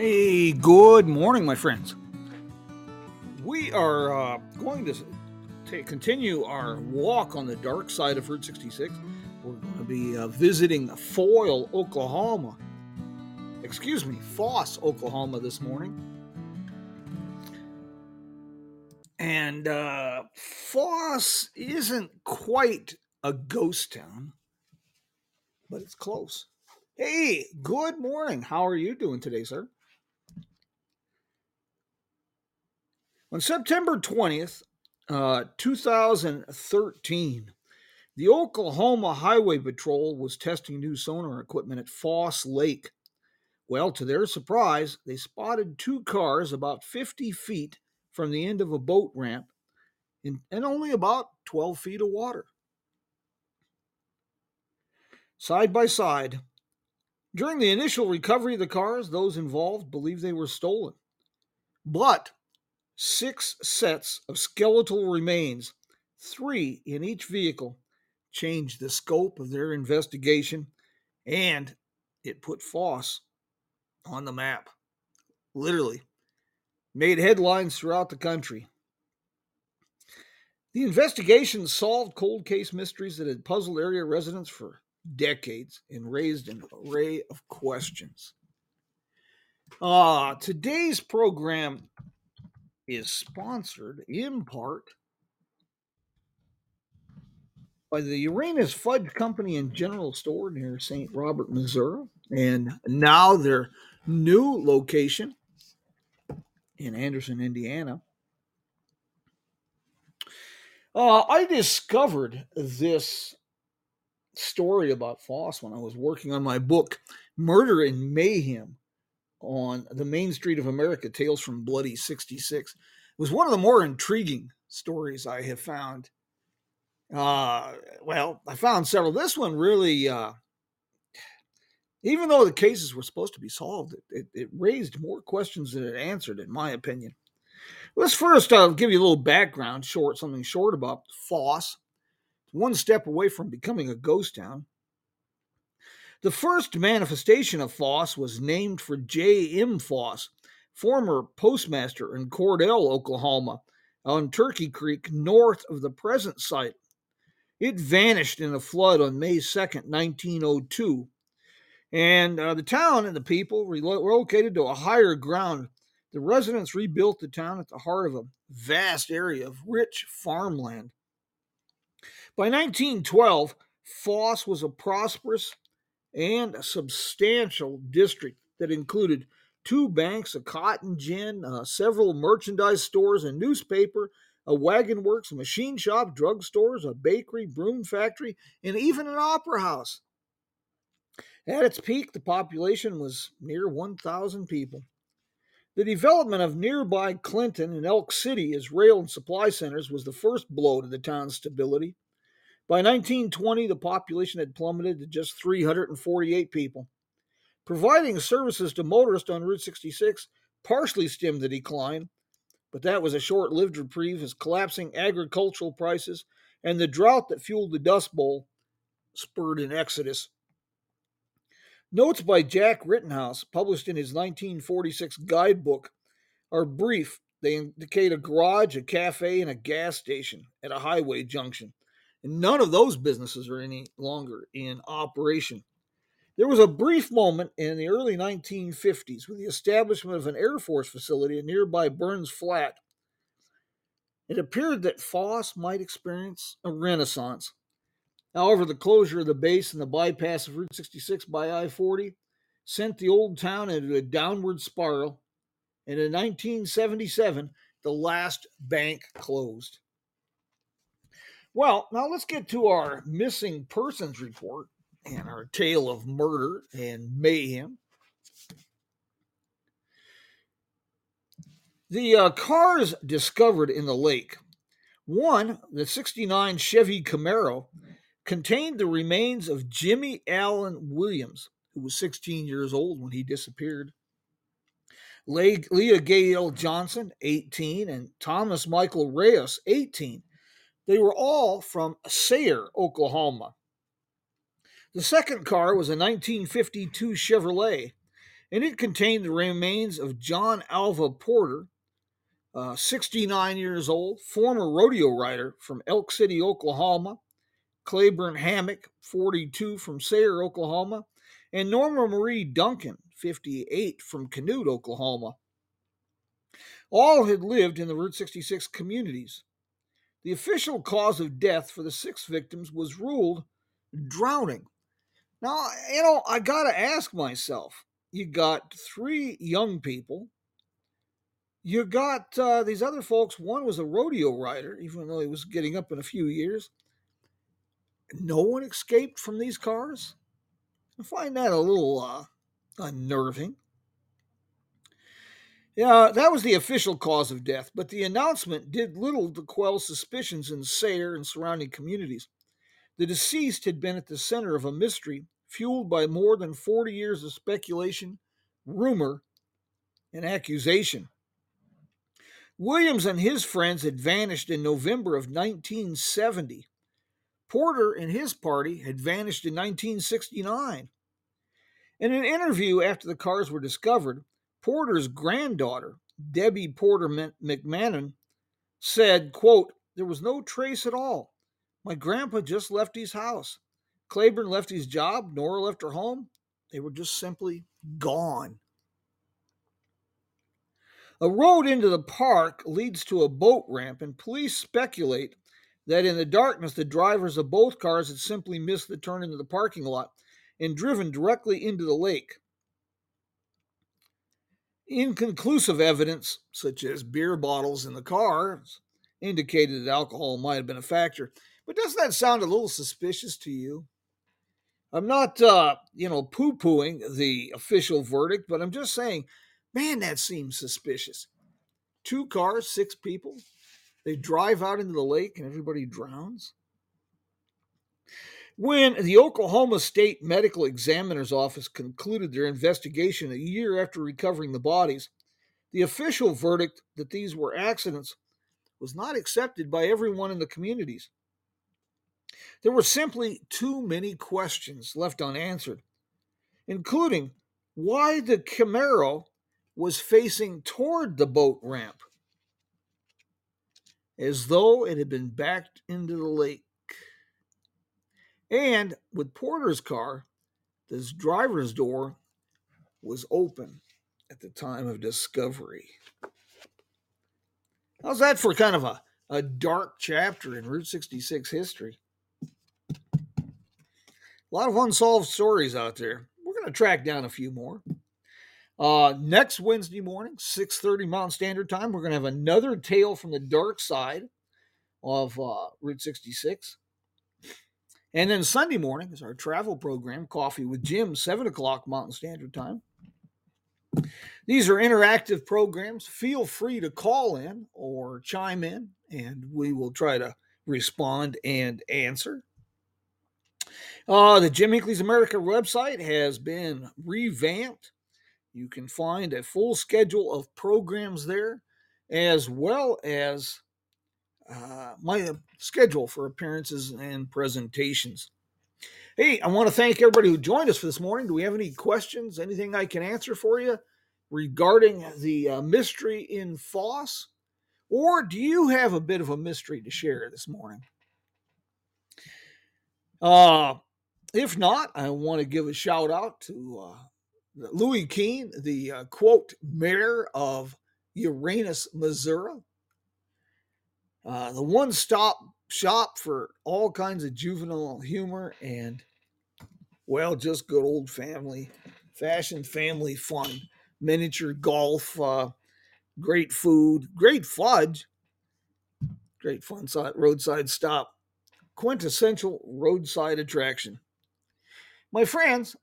Hey, good morning, my friends. We are uh, going to ta- continue our walk on the dark side of Route 66. We're going to be uh, visiting Foyle, Oklahoma. Excuse me, Foss, Oklahoma this morning. And uh, Foss isn't quite a ghost town, but it's close. Hey, good morning. How are you doing today, sir? On September 20th, uh, 2013, the Oklahoma Highway Patrol was testing new sonar equipment at Foss Lake. Well, to their surprise, they spotted two cars about 50 feet from the end of a boat ramp in, and only about 12 feet of water. Side by side, during the initial recovery of the cars, those involved believed they were stolen. But six sets of skeletal remains, three in each vehicle, changed the scope of their investigation and it put Foss on the map. Literally. Made headlines throughout the country. The investigation solved cold case mysteries that had puzzled area residents for decades and raised an array of questions. Uh, today's program is sponsored in part by the Uranus Fudge Company and General Store near St. Robert, Missouri, and now their new location in Anderson, Indiana. Uh, I discovered this story about Foss when I was working on my book, Murder and Mayhem on the Main Street of America Tales from Bloody 66. It was one of the more intriguing stories I have found. Uh, well, I found several. This one really, uh, even though the cases were supposed to be solved, it, it, raised more questions than it answered, in my opinion. Let's first uh, give you a little background, short, something short about Foss. One step away from becoming a ghost town. The first manifestation of Foss was named for J.M. Foss, former postmaster in Cordell, Oklahoma, on Turkey Creek, north of the present site. It vanished in a flood on May 2, 1902. And uh, the town and the people relocated to a higher ground. The residents rebuilt the town at the heart of a vast area of rich farmland. By 1912, Foss was a prosperous and a substantial district that included two banks, a cotton gin, uh, several merchandise stores, a newspaper, a wagon works, a machine shop, drug stores, a bakery, broom factory, and even an opera house. At its peak, the population was near 1,000 people. The development of nearby Clinton and Elk City as rail and supply centers was the first blow to the town's stability. By 1920, the population had plummeted to just 348 people. Providing services to motorists on Route 66 partially stemmed the decline, but that was a short lived reprieve as collapsing agricultural prices and the drought that fueled the Dust Bowl spurred an exodus. Notes by Jack Rittenhouse, published in his 1946 guidebook, are brief. They indicate a garage, a cafe, and a gas station at a highway junction. None of those businesses are any longer in operation. There was a brief moment in the early 1950s with the establishment of an Air Force facility nearby Burns Flat. It appeared that Foss might experience a renaissance. However, the closure of the base and the bypass of Route 66 by I 40 sent the old town into a downward spiral, and in 1977, the last bank closed. Well, now let's get to our missing persons report. and our tale of murder and mayhem. The uh, cars discovered in the lake, one, the 69 Chevy Camaro, contained the remains of Jimmy Allen Williams, who was 16 years old when he disappeared. Leah Gail Johnson, 18, and Thomas Michael Reyes, 18. They were all from Sayre, Oklahoma. The second car was a 1952 Chevrolet, and it contained the remains of John Alva Porter, uh, 69 years old, former rodeo rider from Elk City, Oklahoma, Claiborne Hammack, 42 from Sayre, Oklahoma, and Norma Marie Duncan, 58 from Canute, Oklahoma. All had lived in the Route 66 communities. The official cause of death for the six victims was ruled drowning. Now, you know, I got to ask myself you got three young people. You got uh, these other folks. One was a rodeo rider, even though he was getting up in a few years. No one escaped from these cars. I find that a little uh, unnerving. Yeah, that was the official cause of death, but the announcement did little to quell suspicions in Sayre and surrounding communities. The deceased had been at the center of a mystery fueled by more than 40 years of speculation, rumor, and accusation. Williams and his friends had vanished in November of 1970. Porter and his party had vanished in 1969. In an interview after the cars were discovered, Porter's granddaughter, Debbie Porter McMahon, said, quote, There was no trace at all. My grandpa just left his house. Claiborne left his job. Nora left her home. They were just simply gone. A road into the park leads to a boat ramp, and police speculate that in the darkness, the drivers of both cars had simply missed the turn into the parking lot and driven directly into the lake. Inconclusive evidence, such as beer bottles in the cars, indicated that alcohol might have been a factor. But doesn't that sound a little suspicious to you? I'm not, uh, you know, poo pooing the official verdict, but I'm just saying, man, that seems suspicious. Two cars, six people. They drive out into the lake and everybody drowns. When the Oklahoma State Medical Examiner's Office concluded their investigation a year after recovering the bodies, the official verdict that these were accidents was not accepted by everyone in the communities. There were simply too many questions left unanswered, including why the Camaro was facing toward the boat ramp, as though it had been backed into the lake. And with Porter's car, this driver's door was open at the time of discovery. How's that for kind of a, a dark chapter in Route 66 history? A lot of unsolved stories out there. We're going to track down a few more. Uh, next Wednesday morning, 6.30 Mountain Standard Time, we're going to have another tale from the dark side of uh, Route 66. And then Sunday morning is our travel program, Coffee with Jim, 7 o'clock Mountain Standard Time. These are interactive programs. Feel free to call in or chime in, and we will try to respond and answer. Uh, the Jim Hinckley's America website has been revamped. You can find a full schedule of programs there, as well as uh, my schedule for appearances and presentations. Hey, I want to thank everybody who joined us for this morning. Do we have any questions? Anything I can answer for you regarding the uh, mystery in Foss? Or do you have a bit of a mystery to share this morning? Uh, if not, I want to give a shout out to uh, Louis Keene, the uh, quote mayor of Uranus, Missouri. Uh, the one stop shop for all kinds of juvenile humor and, well, just good old family, fashion family fun, miniature golf, uh, great food, great fudge, great fun side, roadside stop, quintessential roadside attraction. My friends,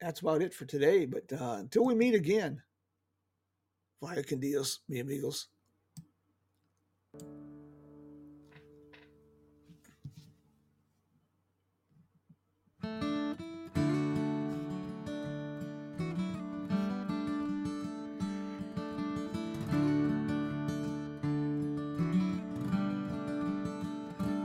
that's about it for today. But uh, until we meet again, vaya Dios, mi amigos.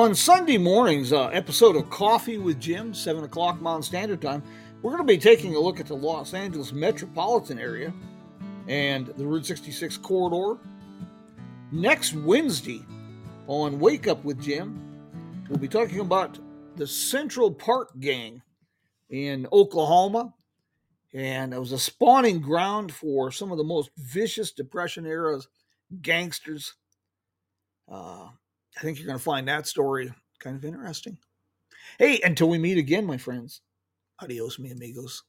On Sunday morning's uh, episode of Coffee with Jim, 7 o'clock Mountain Standard Time, we're going to be taking a look at the Los Angeles metropolitan area and the Route 66 corridor. Next Wednesday on Wake Up with Jim, we'll be talking about the Central Park Gang in Oklahoma. And it was a spawning ground for some of the most vicious Depression era gangsters. Uh, I think you're going to find that story kind of interesting. Hey, until we meet again, my friends, adios, mi amigos.